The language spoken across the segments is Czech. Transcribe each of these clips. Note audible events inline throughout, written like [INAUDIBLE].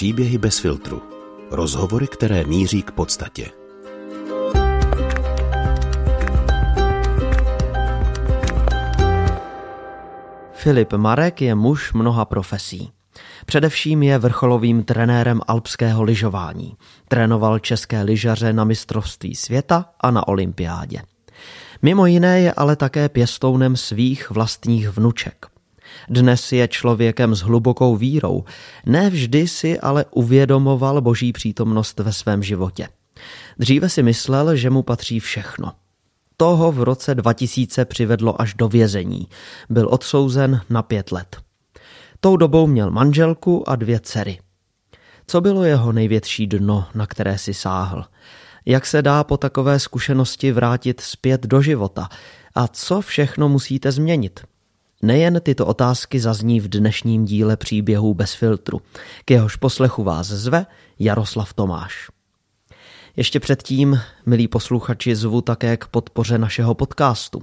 Příběhy bez filtru. Rozhovory, které míří k podstatě. Filip Marek je muž mnoha profesí. Především je vrcholovým trenérem alpského lyžování. Trénoval české lyžaře na mistrovství světa a na olympiádě. Mimo jiné je ale také pěstounem svých vlastních vnuček. Dnes je člověkem s hlubokou vírou, ne vždy si ale uvědomoval boží přítomnost ve svém životě. Dříve si myslel, že mu patří všechno. Toho v roce 2000 přivedlo až do vězení. Byl odsouzen na pět let. Tou dobou měl manželku a dvě dcery. Co bylo jeho největší dno, na které si sáhl? Jak se dá po takové zkušenosti vrátit zpět do života? A co všechno musíte změnit? Nejen tyto otázky zazní v dnešním díle příběhů bez filtru. K jehož poslechu vás zve Jaroslav Tomáš. Ještě předtím, milí posluchači, zvu také k podpoře našeho podcastu.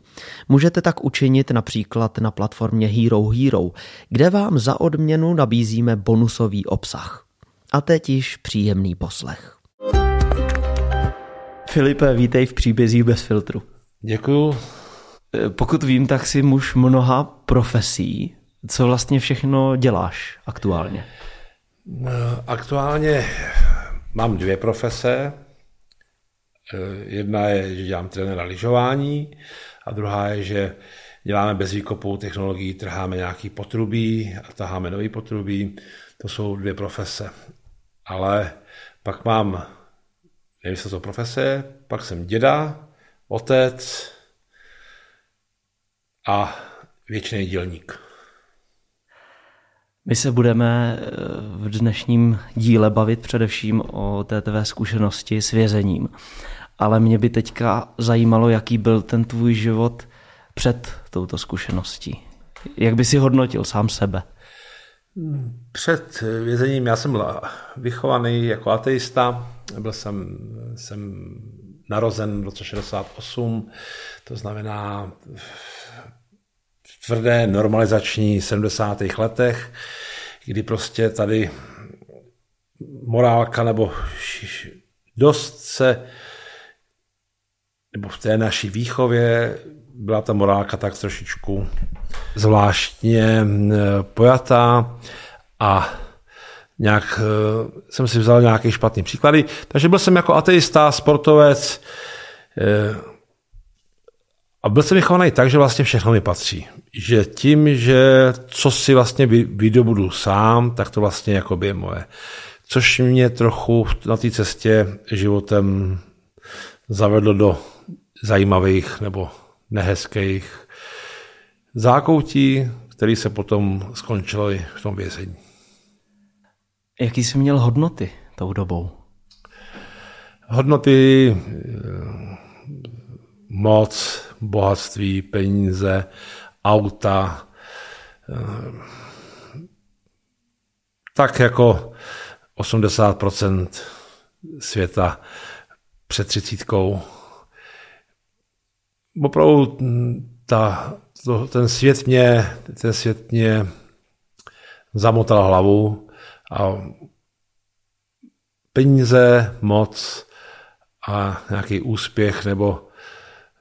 Můžete tak učinit například na platformě Hero Hero, kde vám za odměnu nabízíme bonusový obsah. A teď již příjemný poslech. Filipe, vítej v příbězích bez filtru. Děkuju. Pokud vím, tak jsi muž mnoha profesí. Co vlastně všechno děláš aktuálně? Aktuálně mám dvě profese. Jedna je, že dělám trenéra lyžování a druhá je, že děláme bez výkopu technologií, trháme nějaký potrubí a taháme nový potrubí. To jsou dvě profese. Ale pak mám, nevím, co to profese, pak jsem děda, otec a věčný dělník. My se budeme eh, v dnešním díle bavit především o té tvé zkušenosti s vězením. Ale mě by teďka zajímalo, jaký byl ten tvůj život před touto zkušeností. Jak by si hodnotil sám sebe? Před vězením já jsem byl vychovaný jako ateista. Byl jsem, jsem narozen v roce 68, to znamená tvrdé normalizační 70. letech, kdy prostě tady morálka nebo dost se nebo v té naší výchově byla ta morálka tak trošičku zvláštně pojatá a nějak jsem si vzal nějaké špatné příklady. Takže byl jsem jako ateista, sportovec a byl jsem vychovaný tak, že vlastně všechno mi patří. Že tím, že co si vlastně vydobudu sám, tak to vlastně jako by je moje. Což mě trochu na té cestě životem zavedlo do zajímavých nebo nehezkých zákoutí, které se potom skončily v tom vězení. Jaký jsi měl hodnoty tou dobou? Hodnoty eh, moc, bohatství, peníze, auta, eh, tak jako 80% světa před třicítkou. Opravdu ta, to, ten svět mě, ten svět mě zamotal hlavu a peníze, moc a nějaký úspěch nebo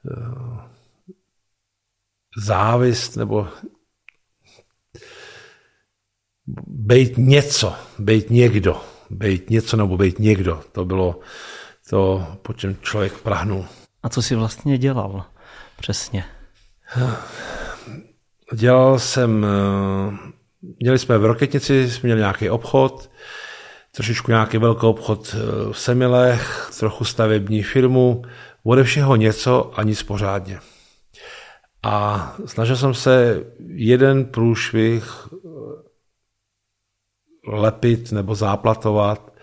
uh, závist nebo být něco, být někdo, být něco nebo být někdo. To bylo to, po čem člověk prahnul. A co jsi vlastně dělal? Přesně. Dělal jsem, měli jsme v Roketnici, jsme měli nějaký obchod, trošičku nějaký velký obchod eh, v Semilech, trochu stavební firmu, ode všeho něco a nic pořádně. A snažil jsem se jeden průšvih eh, lepit nebo záplatovat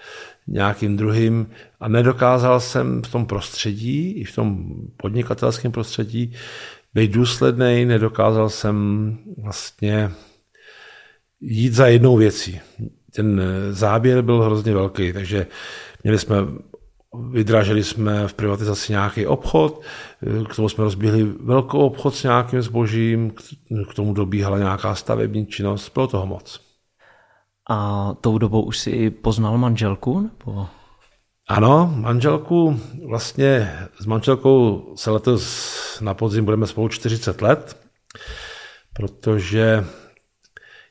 nějakým druhým a nedokázal jsem v tom prostředí, i v tom podnikatelském prostředí, být důsledný, nedokázal jsem vlastně jít za jednou věcí. Ten záběr byl hrozně velký, takže měli jsme, vydražili jsme v privatizaci nějaký obchod, k tomu jsme rozběhli velkou obchod s nějakým zbožím, k tomu dobíhala nějaká stavební činnost, bylo toho moc. A tou dobou už si poznal manželku? Nebo... Ano, manželku, vlastně s manželkou se letos na podzim budeme spolu 40 let, protože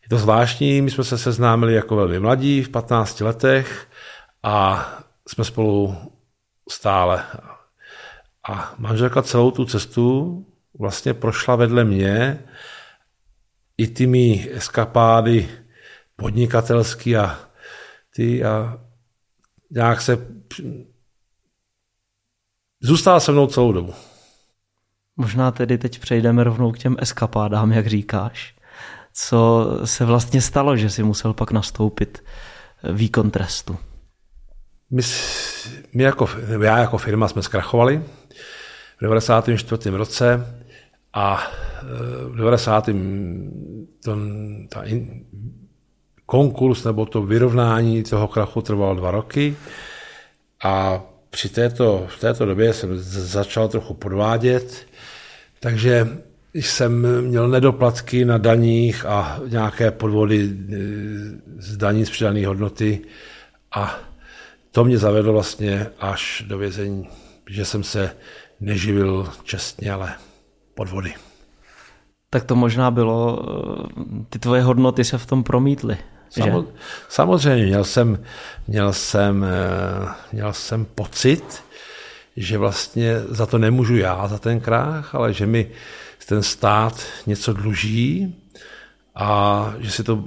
je to zvláštní, my jsme se seznámili jako velmi mladí v 15 letech a jsme spolu stále. A manželka celou tu cestu vlastně prošla vedle mě i ty mý eskapády podnikatelský a ty a nějak se zůstala se mnou celou dobu. Možná tedy teď přejdeme rovnou k těm eskapádám, jak říkáš. Co se vlastně stalo, že si musel pak nastoupit výkon trestu? My, my jako, já jako firma jsme zkrachovali v 94. roce a e, v 90. To, ta in, konkurs nebo to vyrovnání toho krachu trvalo dva roky a při této, v této době jsem začal trochu podvádět, takže jsem měl nedoplatky na daních a nějaké podvody e, z daní z přidané hodnoty a to mě zavedlo vlastně až do vězení, že jsem se neživil čestně, ale podvody. Tak to možná bylo, eh, ty tvoje hodnoty se v tom promítly. Samo, samozřejmě, měl jsem, měl, jsem, eh, měl jsem pocit, že vlastně za to nemůžu já, za ten krách, ale že mi ten stát něco dluží a že si to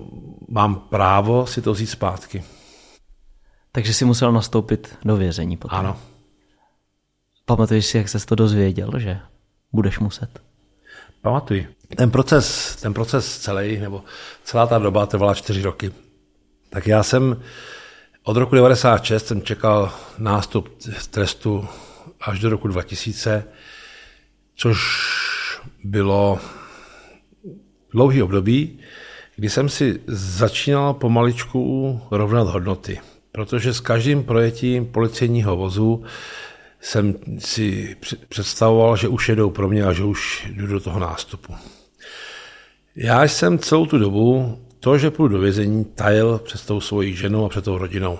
mám právo si to vzít zpátky. Takže si musel nastoupit do vězení potom. Ano. Pamatuješ si, jak se to dozvěděl, že budeš muset? Pamatuji. Ten proces, ten proces celý, nebo celá ta doba trvala čtyři roky. Tak já jsem od roku 96 jsem čekal nástup trestu až do roku 2000, což bylo dlouhý období, kdy jsem si začínal pomaličku rovnat hodnoty protože s každým projetím policejního vozu jsem si představoval, že už jedou pro mě a že už jdu do toho nástupu. Já jsem celou tu dobu to, že půjdu do vězení, tajil před tou svojí ženou a před tou rodinou.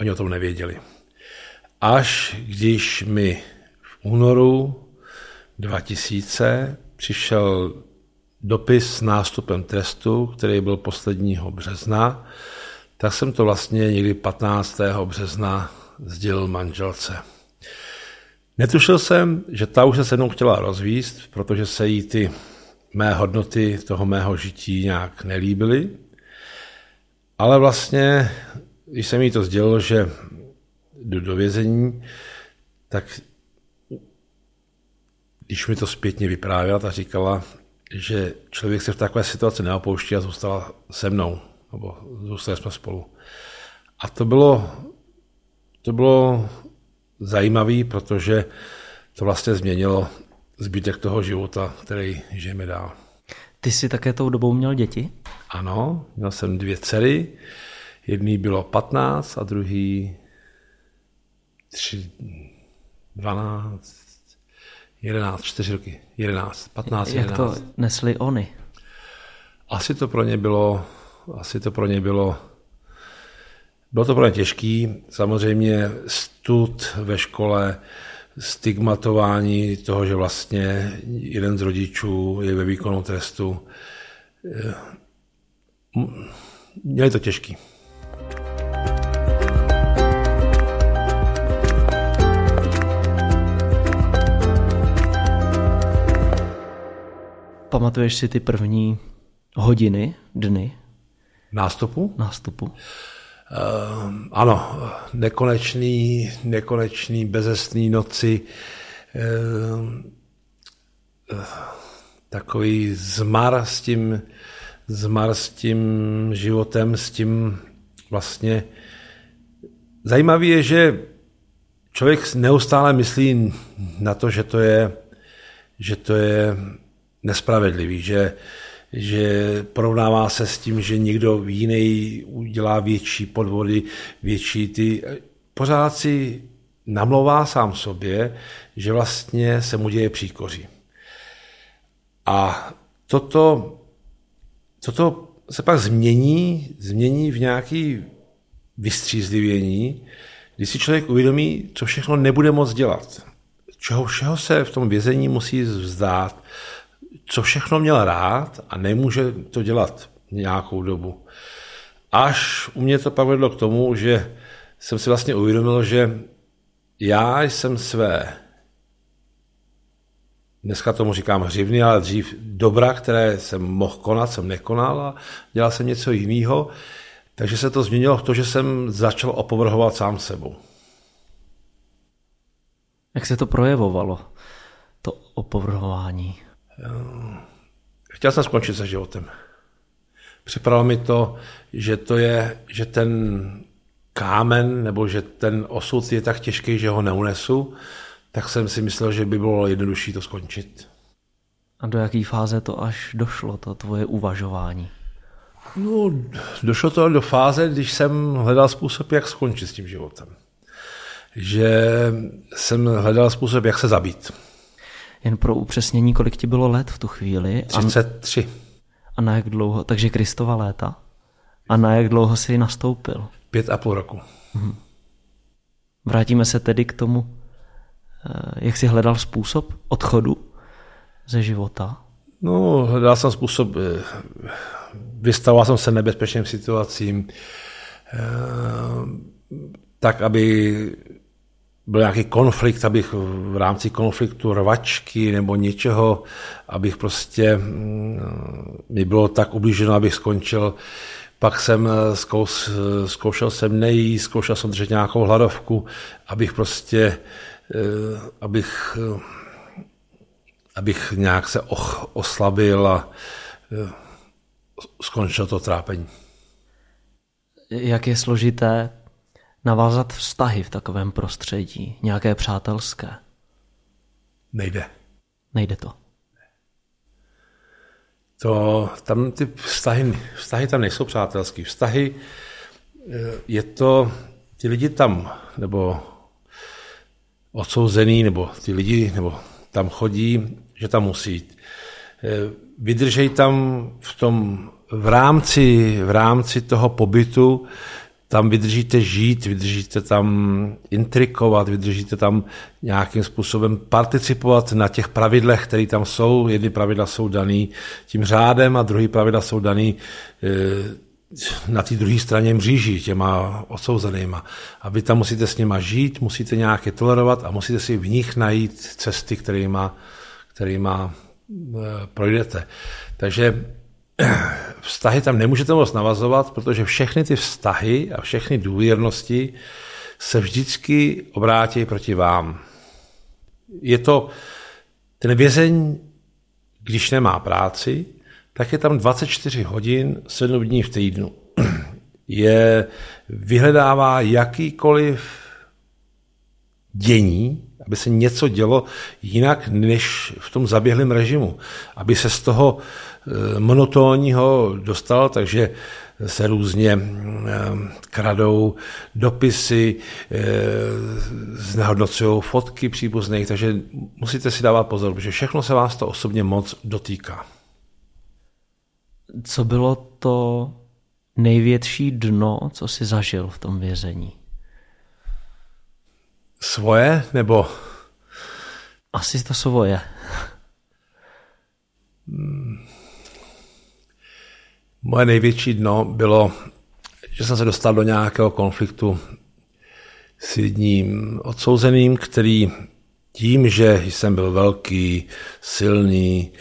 Oni o tom nevěděli. Až když mi v únoru 2000 přišel dopis s nástupem trestu, který byl posledního března, tak jsem to vlastně někdy 15. března sdělil manželce. Netušil jsem, že ta už se se mnou chtěla rozvíst, protože se jí ty mé hodnoty toho mého žití nějak nelíbily. Ale vlastně, když jsem jí to sdělil, že jdu do vězení, tak když mi to zpětně vyprávěla, tak říkala, že člověk se v takové situaci neopouští a zůstala se mnou nebo zůstali jsme spolu. A to bylo, to bylo zajímavé, protože to vlastně změnilo zbytek toho života, který žijeme dál. Ty jsi také tou dobou měl děti? Ano, měl jsem dvě dcery. Jedný bylo 15 a druhý 3, 12, 11, 4 roky. 11, 15, Jak 11. to nesli oni? Asi to pro ně bylo asi to pro ně bylo bylo to pro ně těžký. Samozřejmě stud ve škole, stigmatování toho, že vlastně jeden z rodičů je ve výkonu trestu. Eh, měli to těžký. Pamatuješ si ty první hodiny, dny Nástupu? Nástupu. Uh, ano, nekonečný, nekonečný, bezesný noci, uh, uh, takový zmar s tím, zmar s tím životem, s tím vlastně. Zajímavé je, že člověk neustále myslí na to, že to je, že to je nespravedlivý, že že porovnává se s tím, že někdo jiný udělá větší podvody, větší ty... Pořád si namlouvá sám sobě, že vlastně se mu děje příkoří. A toto, toto se pak změní, změní v nějaký vystřízlivění, když si člověk uvědomí, co všechno nebude moc dělat. Čeho všeho se v tom vězení musí vzdát, co všechno měl rád a nemůže to dělat nějakou dobu. Až u mě to pak vedlo k tomu, že jsem si vlastně uvědomil, že já jsem své, dneska tomu říkám hřivny, ale dřív dobra, které jsem mohl konat, jsem nekonal a dělal jsem něco jiného. Takže se to změnilo v to, že jsem začal opovrhovat sám sebou. Jak se to projevovalo, to opovrhování? Chtěl jsem skončit se životem. Připadalo mi to, že to je, že ten kámen, nebo že ten osud je tak těžký, že ho neunesu, tak jsem si myslel, že by bylo jednodušší to skončit. A do jaké fáze to až došlo, to tvoje uvažování? No, došlo to do fáze, když jsem hledal způsob, jak skončit s tím životem. Že jsem hledal způsob, jak se zabít. Jen pro upřesnění, kolik ti bylo let v tu chvíli? 33. A na jak dlouho? Takže Kristova léta? A na jak dlouho jsi nastoupil? Pět a půl roku. Mhm. Vrátíme se tedy k tomu, eh, jak jsi hledal způsob odchodu ze života? No, hledal jsem způsob, eh, vystavoval jsem se nebezpečným situacím, eh, tak, aby byl nějaký konflikt, abych v rámci konfliktu rvačky nebo něčeho, abych prostě mm, mi bylo tak ublíženo, abych skončil. Pak jsem zkous, zkoušel jsem nejíst, zkoušel jsem držet nějakou hladovku, abych prostě, eh, abych, abych nějak se oslabil a eh, skončil to trápení. Jak je složité navázat vztahy v takovém prostředí, nějaké přátelské? Nejde. Nejde to. To, tam ty vztahy, vztahy tam nejsou přátelský. Vztahy, eh, je to, ty lidi tam, nebo odsouzený, nebo ty lidi, nebo tam chodí, že tam musí jít. Eh, vydržej tam v tom, v rámci, v rámci toho pobytu, tam vydržíte žít, vydržíte tam intrikovat, vydržíte tam nějakým způsobem participovat na těch pravidlech, které tam jsou. Jedny pravidla jsou daný tím řádem a druhý pravidla jsou daný e, na té druhé straně mříží, těma odsouzenýma. A vy tam musíte s nima žít, musíte nějaké tolerovat a musíte si v nich najít cesty, kterýma, kterýma e, projdete. Takže [CLEARS THROAT] vztahy tam nemůžete moc navazovat, protože všechny ty vztahy a všechny důvěrnosti se vždycky obrátí proti vám. Je to ten vězeň, když nemá práci, tak je tam 24 hodin, 7 dní v týdnu. [CLEARS THROAT] Je, vyhledává jakýkoliv dění, aby se něco dělo jinak než v tom zaběhlém režimu. Aby se z toho Eh, monotónního dostal, takže se různě eh, kradou dopisy, eh, znehodnocují fotky příbuzných, takže musíte si dávat pozor, protože všechno se vás to osobně moc dotýká. Co bylo to největší dno, co jsi zažil v tom vězení? Svoje nebo? Asi to svoje. Moje největší dno bylo, že jsem se dostal do nějakého konfliktu s jedním odsouzeným, který tím, že jsem byl velký, silný,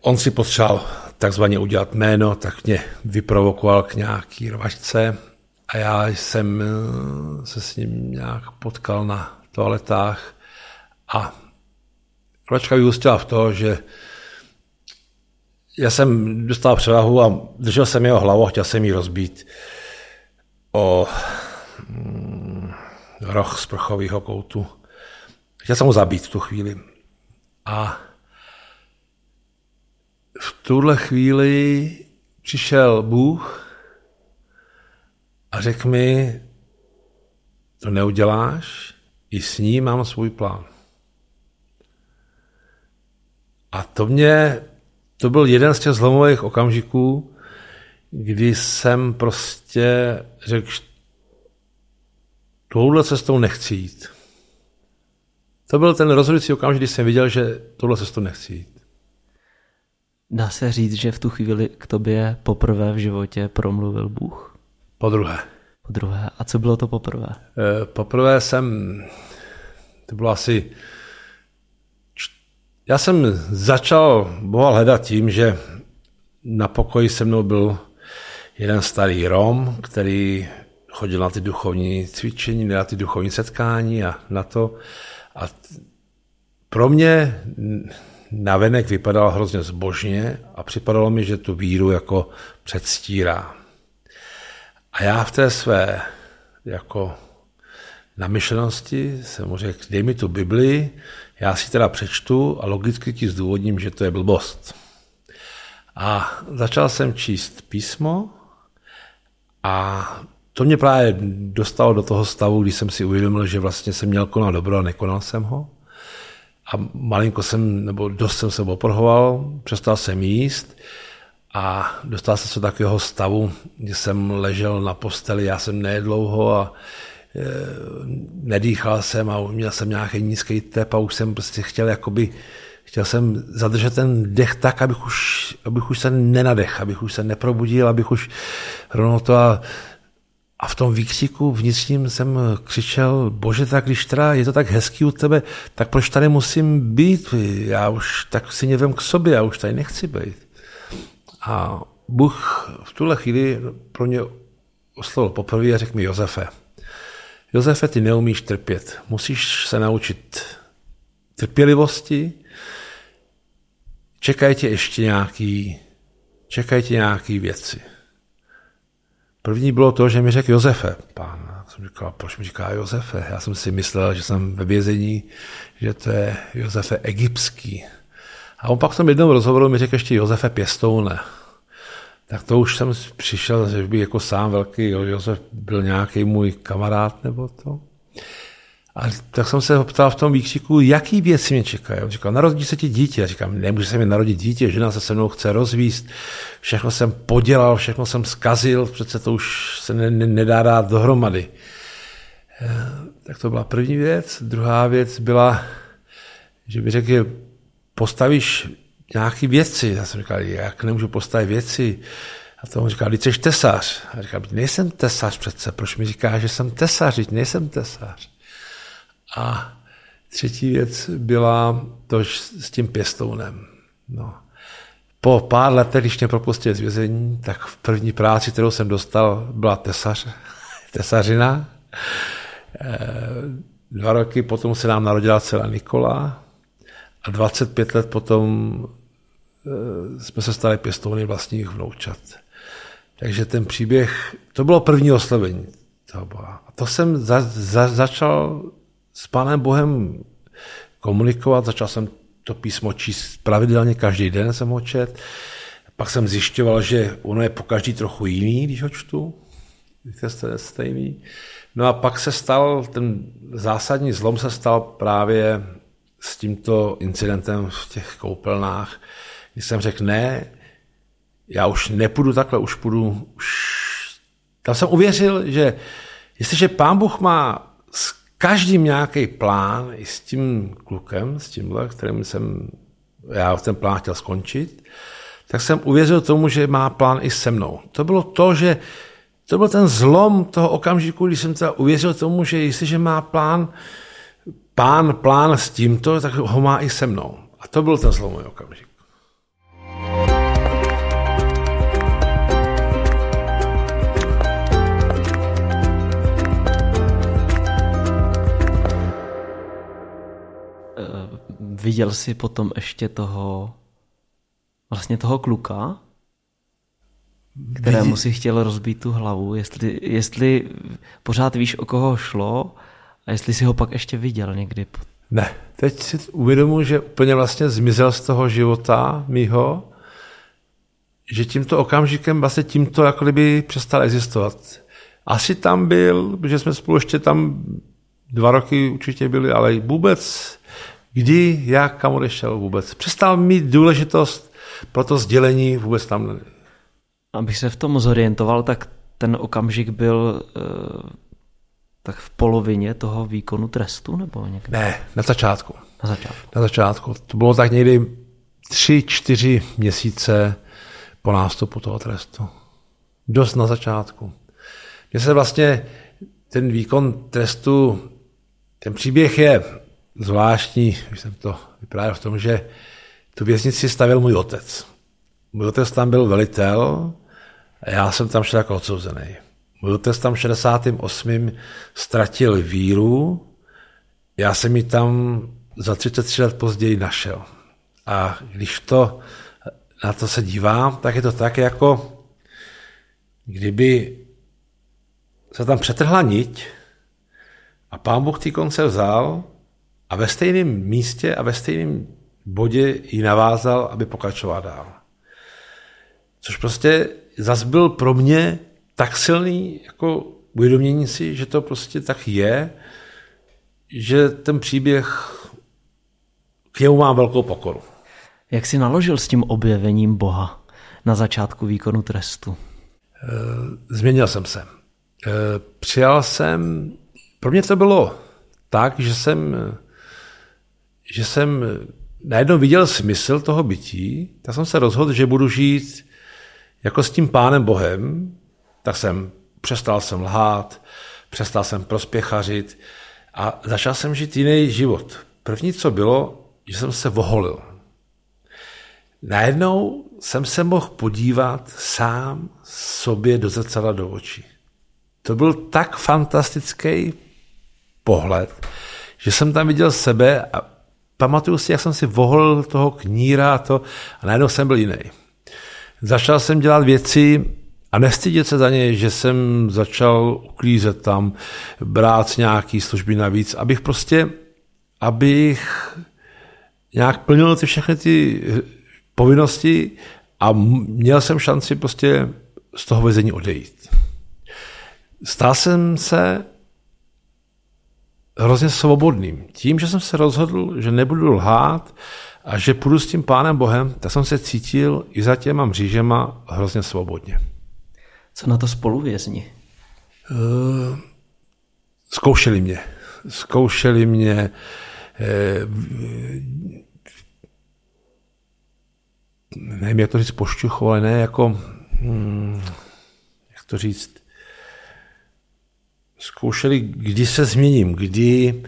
on si potřeboval takzvaně udělat jméno, tak mě vyprovokoval k nějaký rvačce a já jsem eh, se s ním nějak potkal na toaletách a rvačka vyústila v to, že já jsem dostal převahu a držel jsem jeho hlavu a chtěl jsem ji rozbít o mm, roh z prchového koutu. Chtěl jsem ho zabít v tu chvíli. A v tuhle chvíli přišel Bůh a řekl mi, to neuděláš, i s ním mám svůj plán. A to mě to byl jeden z těch zlomových okamžiků, kdy jsem prostě řekl, touhle cestou nechci jít. To byl ten rozhodující okamžik, kdy jsem viděl, že touhle cestou nechci jít. Dá se říct, že v tu chvíli k tobě poprvé v životě promluvil Bůh? Po druhé. Po druhé. A co bylo to poprvé? Eh, poprvé jsem, to bylo asi, já jsem začal Boha hledat tím, že na pokoji se mnou byl jeden starý Rom, který chodil na ty duchovní cvičení, na ty duchovní setkání a na to. A pro mě navenek vypadal hrozně zbožně a připadalo mi, že tu víru jako předstírá. A já v té své jako namyšlenosti jsem řekl, dej mi tu Bibli, já si teda přečtu a logicky ti zdůvodním, že to je blbost. A začal jsem číst písmo a to mě právě dostalo do toho stavu, kdy jsem si uvědomil, že vlastně jsem měl konat dobro a nekonal jsem ho. A malinko jsem, nebo dost jsem se oporhoval, přestal jsem jíst a dostal jsem se do takového stavu, kdy jsem ležel na posteli, já jsem nedlouho a e, nedýchal jsem a měl jsem nějaký nízký tep a už jsem prostě chtěl jakoby, chtěl jsem zadržet ten dech tak, abych už, abych už se nenadech, abych už se neprobudil, abych už rovnou to a a v tom výkřiku vnitřním jsem křičel, bože, tak když teda je to tak hezký u tebe, tak proč tady musím být? Já už tak si nevím k sobě, já už tady nechci být. A Bůh v tuhle chvíli pro mě oslovil poprvé a řekl mi, Josefe, Josefe, ty neumíš trpět. Musíš se naučit trpělivosti, čekají tě ještě nějaký, čekají tě nějaký věci. První bylo to, že mi řekl Josefe. Pán, já jsem říkal, proč mi říká Josefe? Já jsem si myslel, že jsem ve vězení, že to je Josefe egyptský. A on pak v tom jednom rozhovoru mi řekl ještě Josefe Pěstoune. Tak to už jsem přišel, že by jako sám velký Josef byl nějaký můj kamarád nebo to. A tak jsem se ho ptal v tom výkřiku, jaký věci mě čekají. On říkal, narodí se ti dítě. Já říkám, nemůže se mi narodit dítě, žena se se mnou chce rozvíst. Všechno jsem podělal, všechno jsem zkazil, přece to už se ne, ne, nedá dát dohromady. E, tak to byla první věc. Druhá věc byla, že by řekl, postavíš nějaké věci. Já jsem říkal, jak nemůžu postavit věci? A to on říkal, když jsi tesař. A říkal, nejsem tesař přece, proč mi říkáš, že jsem tesař, nejsem tesař. A třetí věc byla to s tím pěstounem. No. Po pár letech, když mě propustili z vězení, tak v první práci, kterou jsem dostal, byla tesař, [LAUGHS] tesařina. Eh, dva roky potom se nám narodila celá Nikola a 25 let potom eh, jsme se stali pěstouny vlastních vnoučat. Takže ten příběh, to bylo první oslovení. A to jsem za, za, začal s Pánem Bohem komunikovat, začal jsem to písmo číst pravidelně, každý den jsem ho čet. Pak jsem zjišťoval, že ono je po každý trochu jiný, když ho čtu. Je stejný. No a pak se stal, ten zásadní zlom se stal právě s tímto incidentem v těch koupelnách, kdy jsem řekl, ne, já už nepůjdu takhle, už půjdu, už... Tam jsem uvěřil, že jestliže pán Bůh má každým nějaký plán i s tím klukem, s tímhle, kterým jsem já ten plán chtěl skončit, tak jsem uvěřil tomu, že má plán i se mnou. To bylo to, že to byl ten zlom toho okamžiku, kdy jsem teda uvěřil tomu, že jestliže má plán, pán plán s tímto, tak ho má i se mnou. A to byl ten zlomový okamžik. Viděl jsi potom ještě toho, vlastně toho kluka, kterému si chtěl rozbít tu hlavu, jestli, jestli pořád víš, o koho šlo a jestli si ho pak ještě viděl někdy. Ne, teď si uvědomuji, že úplně vlastně zmizel z toho života mýho, že tímto okamžikem vlastně tímto jako kdyby přestal existovat. Asi tam byl, protože jsme spolu ještě tam dva roky určitě byli, ale vůbec kdy, jak, kam odešel vůbec. Přestal mít důležitost pro to sdělení vůbec tam. Abych se v tom zorientoval, tak ten okamžik byl uh, tak v polovině toho výkonu trestu? nebo někde? Ne, na začátku. Na začátku. Na začátku. To bylo tak někdy tři, čtyři měsíce po nástupu toho trestu. Dost na začátku. Mně se vlastně ten výkon trestu, ten příběh je zvláštní, když jsem to vyprávěl v tom, že tu věznici stavil můj otec. Můj otec tam byl velitel a já jsem tam šel jako odsouzený. Otec tam v 68. ztratil víru, já jsem ji tam za 33 let později našel. A když to na to se dívám, tak je to tak, jako kdyby se tam přetrhla niť a pán Bůh ty konce vzal a ve stejném místě a ve stejném bodě ji navázal, aby pokračoval dál. Což prostě zas byl pro mě tak silný jako uvědomění si, že to prostě tak je, že ten příběh k němu mám velkou pokoru. Jak jsi naložil s tím objevením Boha na začátku výkonu trestu? Eh, změnil jsem se. Eh, přijal jsem, pro mě to bylo tak, že jsem, že jsem najednou viděl smysl toho bytí, tak jsem se rozhodl, že budu žít jako s tím pánem Bohem, tak jsem přestal jsem lhát, přestal jsem prospěchařit a začal jsem žít jiný život. První, co bylo, že jsem se voholil. Najednou jsem se mohl podívat sám sobě do zrcadla do očí. To byl tak fantastický pohled, že jsem tam viděl sebe a pamatuju si, jak jsem si voholil toho kníra a to a najednou jsem byl jiný. Začal jsem dělat věci a nestydět se za ně, že jsem začal uklízet tam, brát nějaký služby navíc, abych prostě, abych nějak plnil ty všechny ty povinnosti a měl jsem šanci prostě z toho vezení odejít. Stal jsem se hrozně svobodným. Tím, že jsem se rozhodl, že nebudu lhát a že půjdu s tím pánem Bohem, tak jsem se cítil i za těma mřížema hrozně svobodně. Co na to spoluvězni? Uh, zkoušeli mě. Zkoušeli mě. Uh, nevím, jak to říct pošťuchu, ale ne jako, hmm, jak to říct, zkoušeli, kdy se změním, kdy,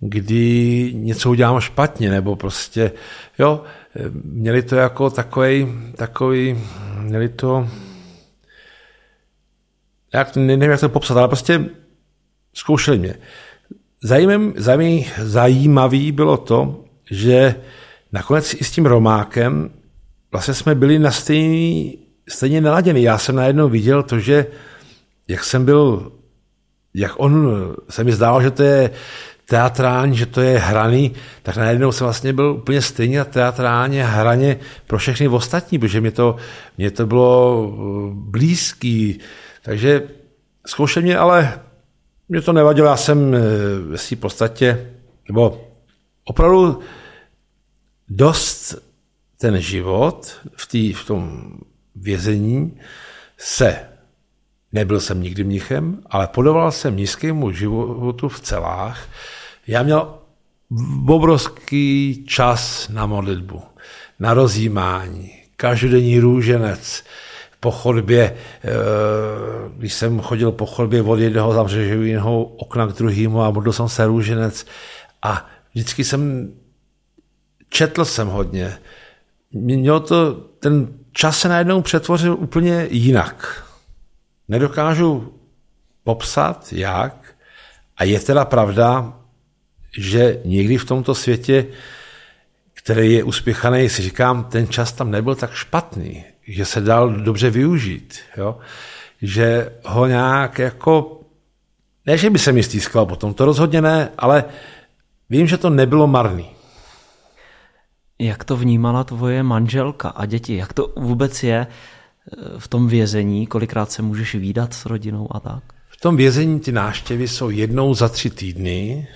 kdy něco udělám špatně, nebo prostě, jo, měli to jako takový, takový, měli to, jak, nevím, jak to popsat, ale prostě zkoušeli mě. Zajímavý, zajímavý, bylo to, že nakonec i s tím Romákem vlastně jsme byli na stejný, stejně naladěni. Já jsem najednou viděl to, že jak jsem byl, jak on se mi zdálo, že to je teatrální, že to je hraný, tak najednou jsem vlastně byl úplně stejně teatrálně hraně pro všechny ostatní, protože mě to, mě to bylo blízký, takže zkoušel mě, ale mě to nevadilo, já jsem ve své podstatě, nebo opravdu dost ten život v, tý, v tom vězení se, nebyl jsem nikdy mnichem, ale podoval jsem nízkému životu v celách. Já měl obrovský čas na modlitbu, na rozjímání, každodenní růženec, po chodbě, eh, když jsem chodil po chodbě od jednoho zamřeženého okna k druhému a modlil jsem se růženec a vždycky jsem četl jsem hodně, mělo to, ten čas se najednou přetvořil úplně jinak. Nedokážu popsat, jak. A je teda pravda, že někdy v tomto světě, který je uspěchaný, si říkám, ten čas tam nebyl tak špatný, že se dal dobře využít. Jo? Že ho nějak jako, ne, že by se mi stýskal potom, to rozhodně ne, ale vím, že to nebylo marný. Jak to vnímala tvoje manželka a děti? Jak to vůbec je eh, v tom vězení? Kolikrát se můžeš výdat s rodinou a tak? V tom vězení ty náštěvy jsou jednou za tři týdny.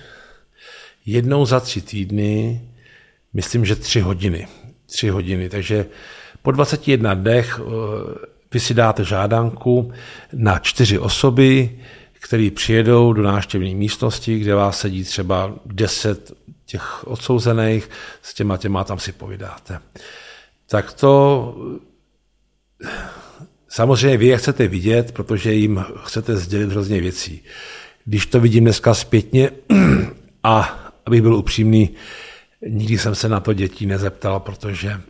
Jednou za tři týdny, myslím, že tři hodiny. Tři hodiny, takže po 21 dnech eh, vy si dáte žádanku na čtyři osoby, které přijedou do návštěvní místnosti, kde vás sedí třeba deset těch odsouzených, s těma těma tam si povídáte. Tak to samozřejmě vy je chcete vidět, protože jim chcete sdělit hrozně věcí. Když to vidím dneska zpětně [CLEARS THROAT] a abych byl upřímný, nikdy jsem se na to dětí nezeptal, protože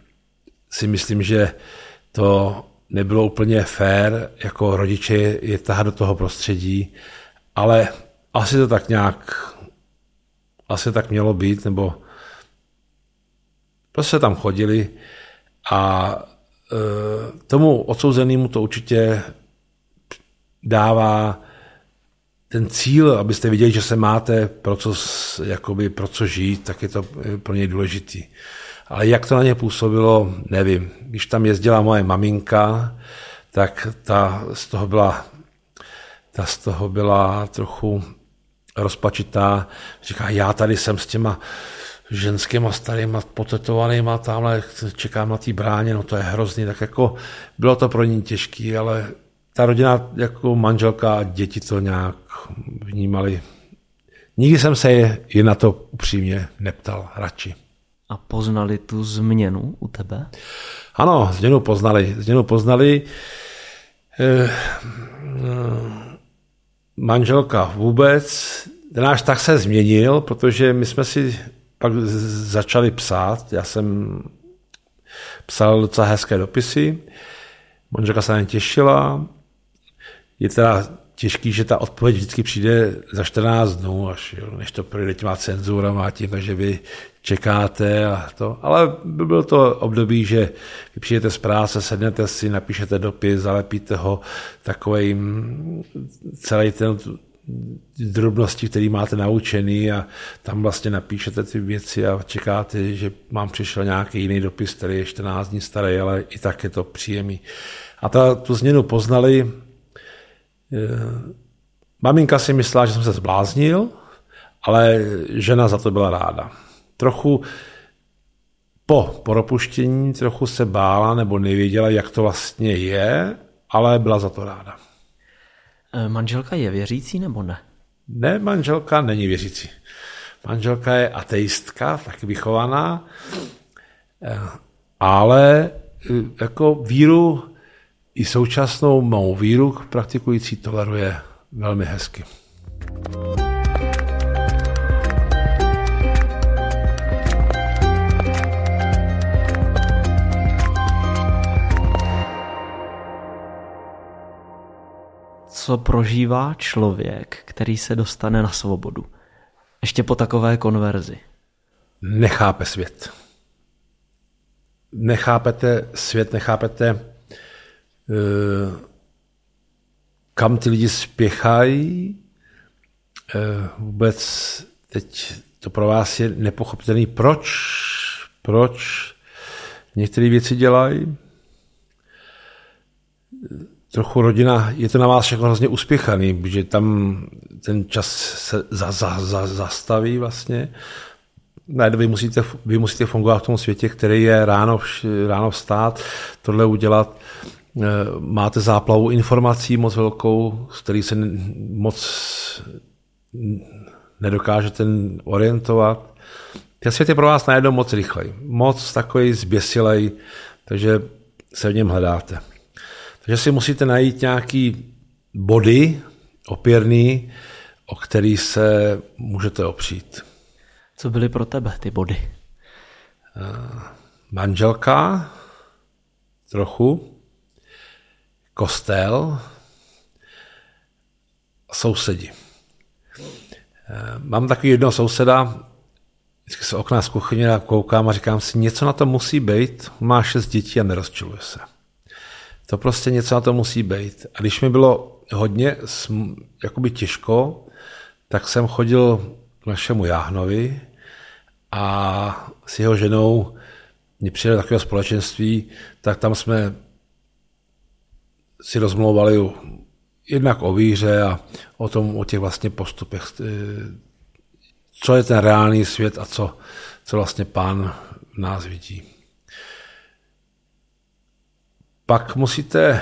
si myslím, že to nebylo úplně fér jako rodiče je tahat do toho prostředí, ale asi to tak nějak, asi tak mělo být, nebo prostě tam chodili a e, tomu odsouzenému to určitě dává ten cíl, abyste viděli, že se máte pro co, jakoby, pro co žít, tak je to pro něj důležitý. Ale jak to na ně působilo, nevím. Když tam jezdila moje maminka, tak ta z toho byla, ta z toho byla trochu rozpačitá. Říká, já tady jsem s těma ženskýma starýma potetovanýma, tamhle čekám na té bráně, no to je hrozný, tak jako bylo to pro ní těžký, ale ta rodina jako manželka a děti to nějak vnímali. Nikdy jsem se je, je na to upřímně neptal radši. A poznali tu změnu u tebe? Ano, změnu poznali. Změnu poznali. Eh, manželka vůbec. Náš tak se změnil, protože my jsme si pak začali psát. Já jsem psal docela hezké dopisy. Manželka se na ně těšila. Je teda těžký, že ta odpověď vždycky přijde za 14 dnů, až jo, než to projde těma cenzurama tím, takže vy čekáte a to. Ale bylo to období, že vy přijdete z práce, sednete si, napíšete dopis, zalepíte ho takovým celý ten drobnosti, který máte naučený a tam vlastně napíšete ty věci a čekáte, že mám přišel nějaký jiný dopis, který je 14 dní starý, ale i tak je to příjemný. A ta, tu změnu poznali, maminka si myslela, že jsem se zbláznil, ale žena za to byla ráda. Trochu po propuštění trochu se bála nebo nevěděla, jak to vlastně je, ale byla za to ráda. Eh, manželka je věřící nebo ne? Ne, manželka není věřící. Manželka je ateistka, tak vychovaná, eh, ale jako víru i současnou mou víru praktikující toleruje velmi hezky. Co prožívá člověk, který se dostane na svobodu? Ještě po takové konverzi. Nechápe svět. Nechápete svět, nechápete kam ty lidi spěchají. Eh, vůbec teď to pro vás je nepochopitelný, proč, proč některé věci dělají. Trochu rodina, je to na vás všechno hrozně uspěchaný, protože tam ten čas se za, za, za, zastaví vlastně. Ne, vy musíte, vy musíte fungovat v tom světě, který je ráno, ráno vstát, tohle udělat Eh, máte záplavu informací moc velkou, z který se moc nedokážete orientovat. Ten svět je pro vás najednou moc rychlej, moc takový zběsilej, takže se v něm hledáte. Takže si musíte najít nějaký body opěrný, o který se můžete opřít. Co byly pro tebe ty body? Uh, manželka, trochu, kostel, sousedi. Eh, mám takový jednoho souseda, vždycky se okna z kuchyně a koukám a říkám si, něco na to musí být, má šest dětí a nerozčiluje se. To prostě něco na to musí být. A když mi bylo hodně jakoby těžko, tak jsem chodil k našemu Jáhnovi a s jeho ženou mě přijel takového společenství, tak tam jsme si rozmlouvali jednak o víře a o tom, o těch vlastně postupech, e, co je ten reálný svět a co, co vlastně pán v nás vidí. Pak musíte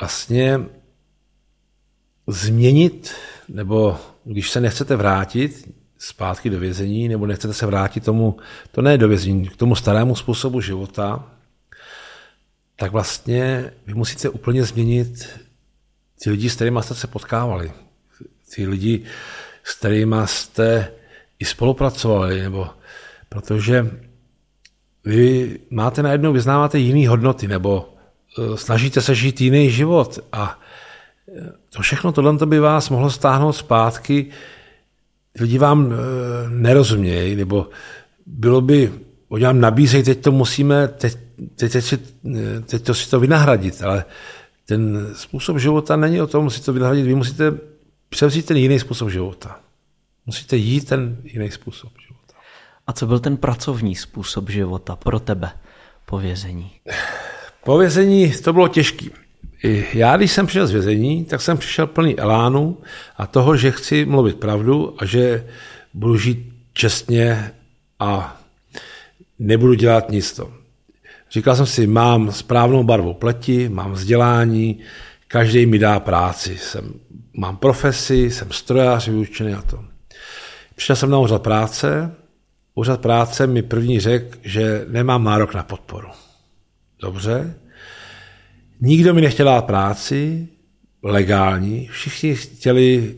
vlastně změnit, nebo když se nechcete vrátit zpátky do vězení, nebo nechcete se vrátit tomu, to ne do vězení, k tomu starému způsobu života, tak vlastně vy musíte úplně změnit ty lidi, s kterými jste se potkávali. Ty lidi, s kterými jste i spolupracovali, nebo protože vy máte najednou, vyznáváte jiné hodnoty, nebo e, snažíte se žít jiný život a e, to všechno tohle by vás mohlo stáhnout zpátky. Lidi vám e, nerozumějí, nebo bylo by, oni vám nabízejí, teď to musíme, teď, teď, teď, teď to si to vynahradit, ale ten způsob života není o tom, si to vynahradit, vy musíte převzít ten jiný způsob života. Musíte jít ten jiný způsob života. A co byl ten pracovní způsob života pro tebe po vězení? Po vězení to bylo těžké. Já, když jsem přišel z vězení, tak jsem přišel plný elánu a toho, že chci mluvit pravdu a že budu žít čestně a nebudu dělat nic to. Říkal jsem si, mám správnou barvu pleti, mám vzdělání, každý mi dá práci. Jsem, mám profesi, jsem strojař vyučený a to. Přišel jsem na úřad práce, úřad práce mi první řekl, že nemám nárok na podporu. Dobře. Nikdo mi nechtěl dát práci, legální, všichni chtěli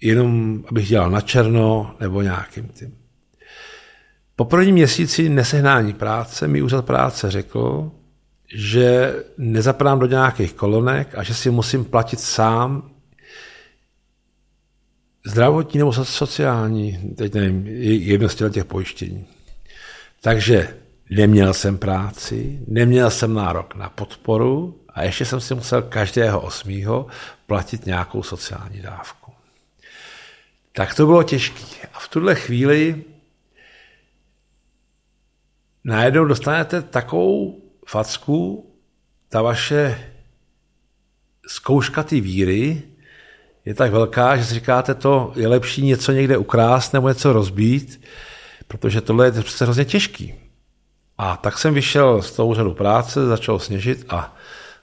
jenom, abych dělal na černo nebo nějakým tím. Po prvním měsíci nesehnání práce mi úřad práce řekl, že nezapadám do nějakých kolonek a že si musím platit sám zdravotní nebo sociální, teď nevím, jedno z těch pojištění. Takže neměl jsem práci, neměl jsem nárok na podporu a ještě jsem si musel každého osmýho platit nějakou sociální dávku. Tak to bylo těžké. A v tuhle chvíli najednou dostanete takovou facku, ta vaše zkouška ty víry je tak velká, že si říkáte, to je lepší něco někde ukrást nebo něco rozbít, protože tohle je přece hrozně těžký. A tak jsem vyšel z toho úřadu práce, začal sněžit a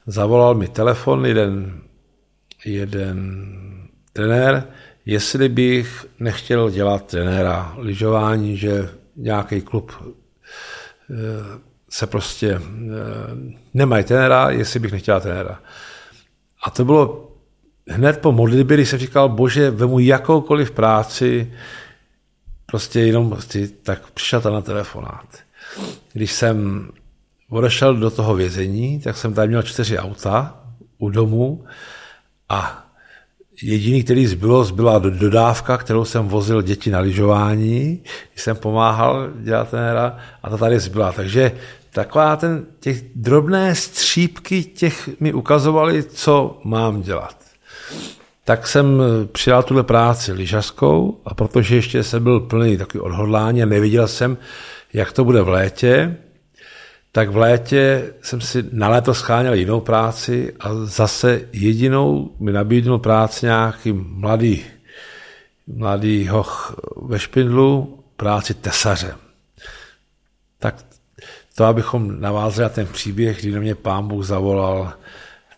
zavolal mi telefon jeden, jeden trenér, jestli bych nechtěl dělat trenéra lyžování, že nějaký klub se prostě eh, nemají trenéra, jestli bych nechtěla trenéra. A to bylo hned po modlitbě, když jsem říkal, bože, vemu jakoukoliv práci, prostě jenom ty, tak přišel na telefonát. Když jsem odešel do toho vězení, tak jsem tam měl čtyři auta u domu a Jediný, který zbylo, zbyla dodávka, kterou jsem vozil děti na lyžování, jsem pomáhal dělat trenéra a ta tady zbyla. Takže taková ten, těch drobné střípky těch mi ukazovaly, co mám dělat. Tak jsem přijal tuhle práci lyžařskou a protože ještě jsem byl plný takový odhodlání a neviděl jsem, jak to bude v létě, tak v létě jsem si na léto scháněl jinou práci a zase jedinou mi nabídnul práci nějaký mladý, mladý hoch ve Špindlu, práci tesaře. Tak to, abychom navázali na ten příběh, kdy na mě pán Bůh zavolal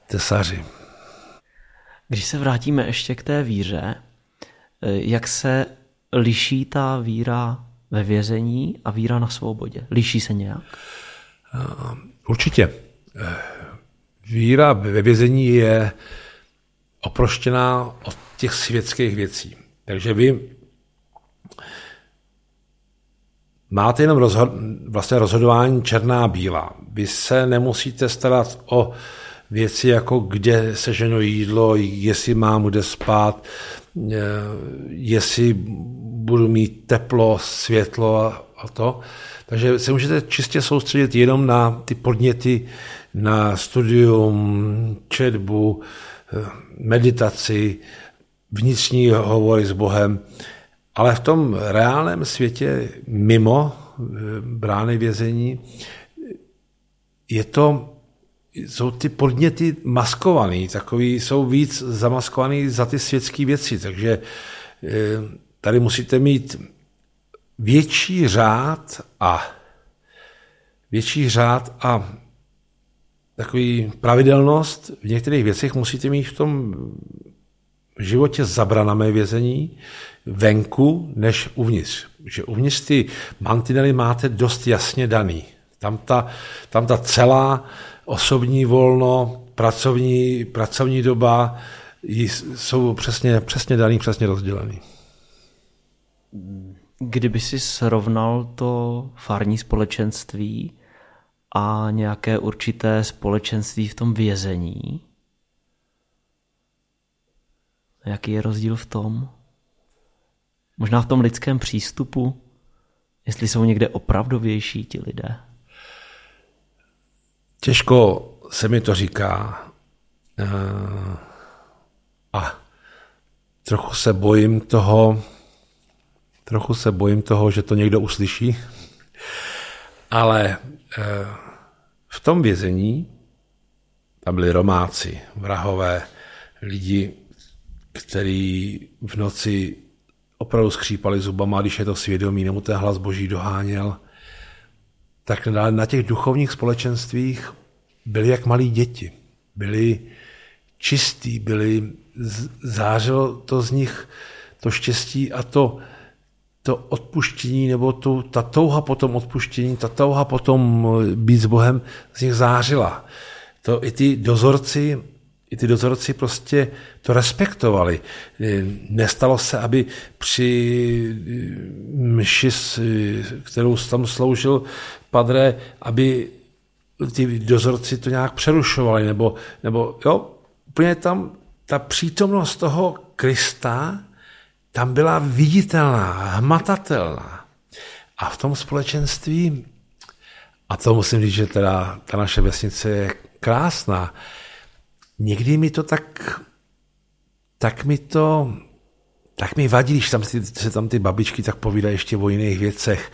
tesaři. Když se vrátíme ještě k té víře, jak se liší ta víra ve vězení a víra na svobodě? Liší se nějak? Eh, určitě. Eh, víra ve vězení je oproštěná od těch světských věcí. Takže vy máte jenom rozhod, vlastně rozhodování černá a bílá. Vy se nemusíte starat o věci jako kde se ženo jídlo, jestli mám kde spát, eh, jestli budu mít teplo, světlo a, to. Takže se můžete čistě soustředit jenom na ty podněty, na studium, četbu, eh, meditaci, vnitřní hovory s Bohem, ale v tom reálném světě mimo eh, brány vězení je to, jsou ty podněty maskovaný, takový, jsou víc zamaskovaný za ty světské věci, takže eh, tady musíte mít větší řád a větší řád a takový pravidelnost. V některých věcech musíte mít v tom životě zabranamé vězení venku než uvnitř. Že uvnitř ty mantinely máte dost jasně daný. Tam ta, tam ta celá osobní volno, pracovní, pracovní doba jsou přesně, přesně daný, přesně rozdělený. Kdyby si srovnal to farní společenství a nějaké určité společenství v tom vězení, jaký je rozdíl v tom? Možná v tom lidském přístupu, jestli jsou někde opravdovější ti lidé. Těžko se mi to říká. Uh, a trochu se bojím toho, trochu se bojím toho, že to někdo uslyší. Ale uh, v tom vězení tam byli Romáci, vrahové, lidi, který v noci opravdu skřípali zubama, když je to svědomí, nebo ten hlas boží doháněl, tak na těch duchovních společenstvích byli jak malí děti. Byli čistí, byli, zářilo to z nich to štěstí a to, to odpuštění, nebo tu, ta touha po tom odpuštění, ta touha potom být s Bohem z nich zářila. To i ty dozorci i ty dozorci prostě to respektovali. Nestalo se, aby při mši, kterou tam sloužil padre, aby ty dozorci to nějak přerušovali, nebo, nebo jo, úplně tam ta přítomnost toho Krista tam byla viditelná, hmatatelná. A v tom společenství, a to musím říct, že teda ta naše vesnice je krásná, někdy mi to tak, tak mi to, tak mi vadí, když tam se tam ty babičky tak povídají ještě o jiných věcech,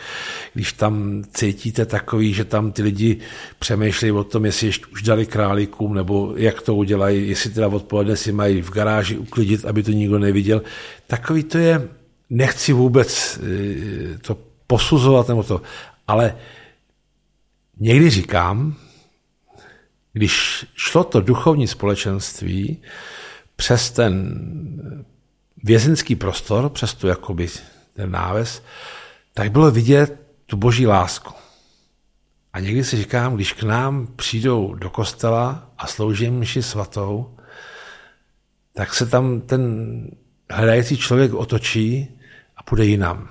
když tam cítíte takový, že tam ty lidi přemýšlejí o tom, jestli ještě už dali králíkům, nebo jak to udělají, jestli teda odpoledne si mají v garáži uklidit, aby to nikdo neviděl. Takový to je, nechci vůbec eh, to posuzovat nebo to, ale někdy říkám, když šlo to duchovní společenství přes ten vězenský prostor, přes tu jakoby ten náves, tak bylo vidět tu boží lásku. A někdy si říkám, když k nám přijdou do kostela a slouží mši svatou, tak se tam ten hledající člověk otočí a půjde jinam.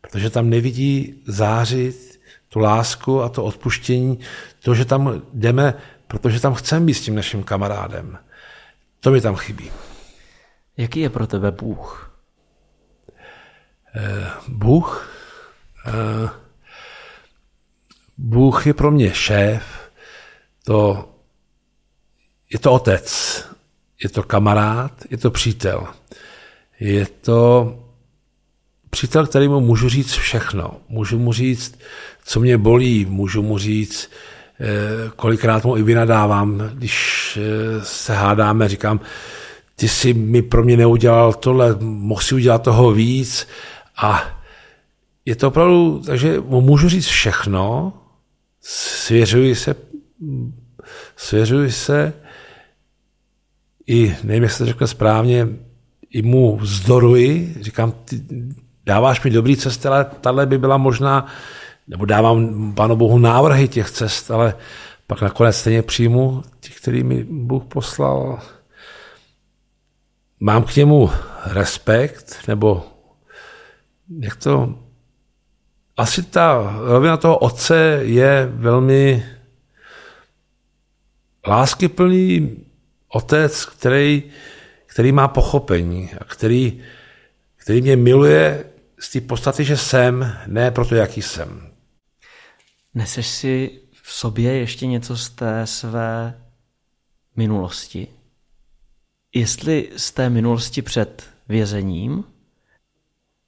Protože tam nevidí zářit tu lásku a to odpuštění, to, že tam jdeme protože tam chceme být s tím naším kamarádem. To mi tam chybí. Jaký je pro tebe Bůh? Eh, Bůh? Eh, Bůh je pro mě šéf, to, je to otec, je to kamarád, je to přítel. Je to přítel, kterýmu můžu říct všechno. Můžu mu říct, co mě bolí, můžu mu říct, Eh, kolikrát mu i vynadávám, když se hádáme, říkám, ty jsi mi pro mě neudělal tohle, mohl si udělat toho víc. A je to opravdu, takže mu můžu říct všechno, svěřuji se, svěřuji se. I, nevím, jestli to řekl správně, i mu vzdoruji, říkám, ty dáváš mi dobrý cesty, ale tahle by byla možná nebo dávám Pánu Bohu návrhy těch cest, ale pak nakonec stejně přijmu ti, který mi Bůh poslal. Mám k němu respekt, nebo jak to... Asi ta rovina toho otce je velmi láskyplný otec, který, který má pochopení a který, který mě miluje z té podstaty, že jsem, ne proto, jaký jsem. Neseš si v sobě ještě něco z té své minulosti? Jestli z té minulosti před vězením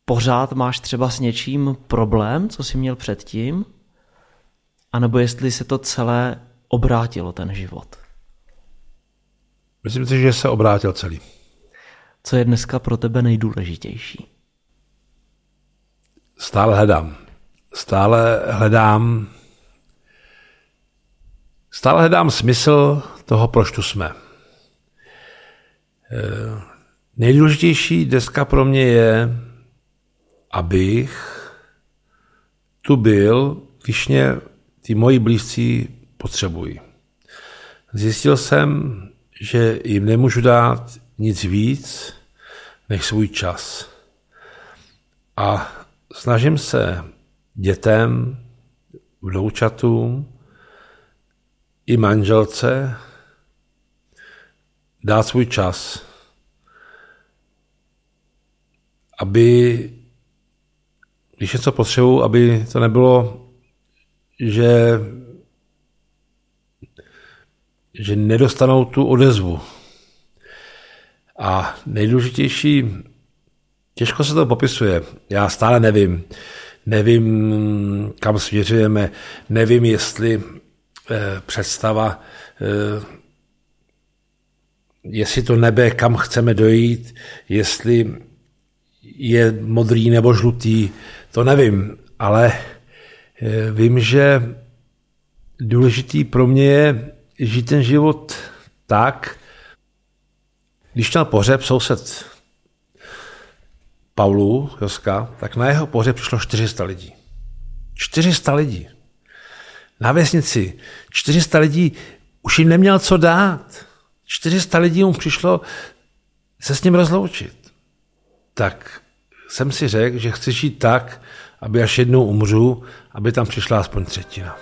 pořád máš třeba s něčím problém, co jsi měl předtím, anebo jestli se to celé obrátilo, ten život? Myslím si, že se obrátil celý. Co je dneska pro tebe nejdůležitější? Stále hledám. Stále hledám Stále hledám smysl toho, proč tu jsme. Eh, nejdůležitější deska pro mě je, abych tu byl, když mě ty moji blízcí potřebují. Zjistil jsem, že jim nemůžu dát nic víc než svůj čas. A snažím se dětem, vnoučatům i manželce dát svůj čas, aby, když něco potřebuji, aby to nebylo, že, že nedostanou tu odezvu. A nejdůležitější, těžko se to popisuje, já stále nevím, nevím, kam směřujeme, nevím, jestli eh, představa eh, jestli to nebe, kam chceme dojít, jestli je modrý nebo žlutý, to nevím, ale eh, vím, že důležitý pro mě je žít ten život tak, když měl pohřeb soused Paulu Joska, tak na jeho pohřeb přišlo 400 lidí. 400 lidí. Na vesnici 400 lidí už jim neměl co dát. 400 lidí mu přišlo se s ním rozloučit. Tak jsem si řekl, že chci žít tak, aby až jednou umřu, aby tam přišla aspoň třetina.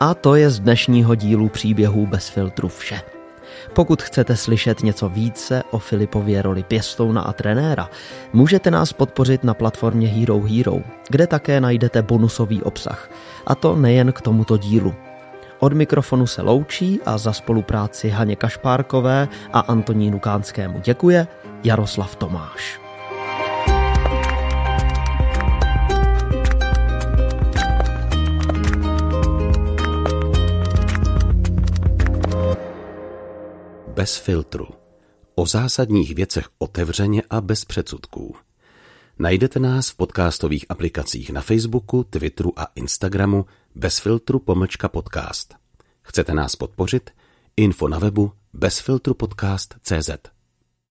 A to je z dnešního dílu příběhů bez filtru vše. Pokud chcete slyšet něco více o Filipově roli pěstouna a trenéra, můžete nás podpořit na platformě Hero Hero, kde také najdete bonusový obsah. A to nejen k tomuto dílu. Od mikrofonu se loučí a za spolupráci Haně Kašpárkové a Antonínu Kánskému děkuje Jaroslav Tomáš. Bez filtru. O zásadních věcech otevřeně a bez předsudků. Najdete nás v podcastových aplikacích na Facebooku, Twitteru a Instagramu bez filtru pomlčka podcast. Chcete nás podpořit? Info na webu bezfiltrupodcast.cz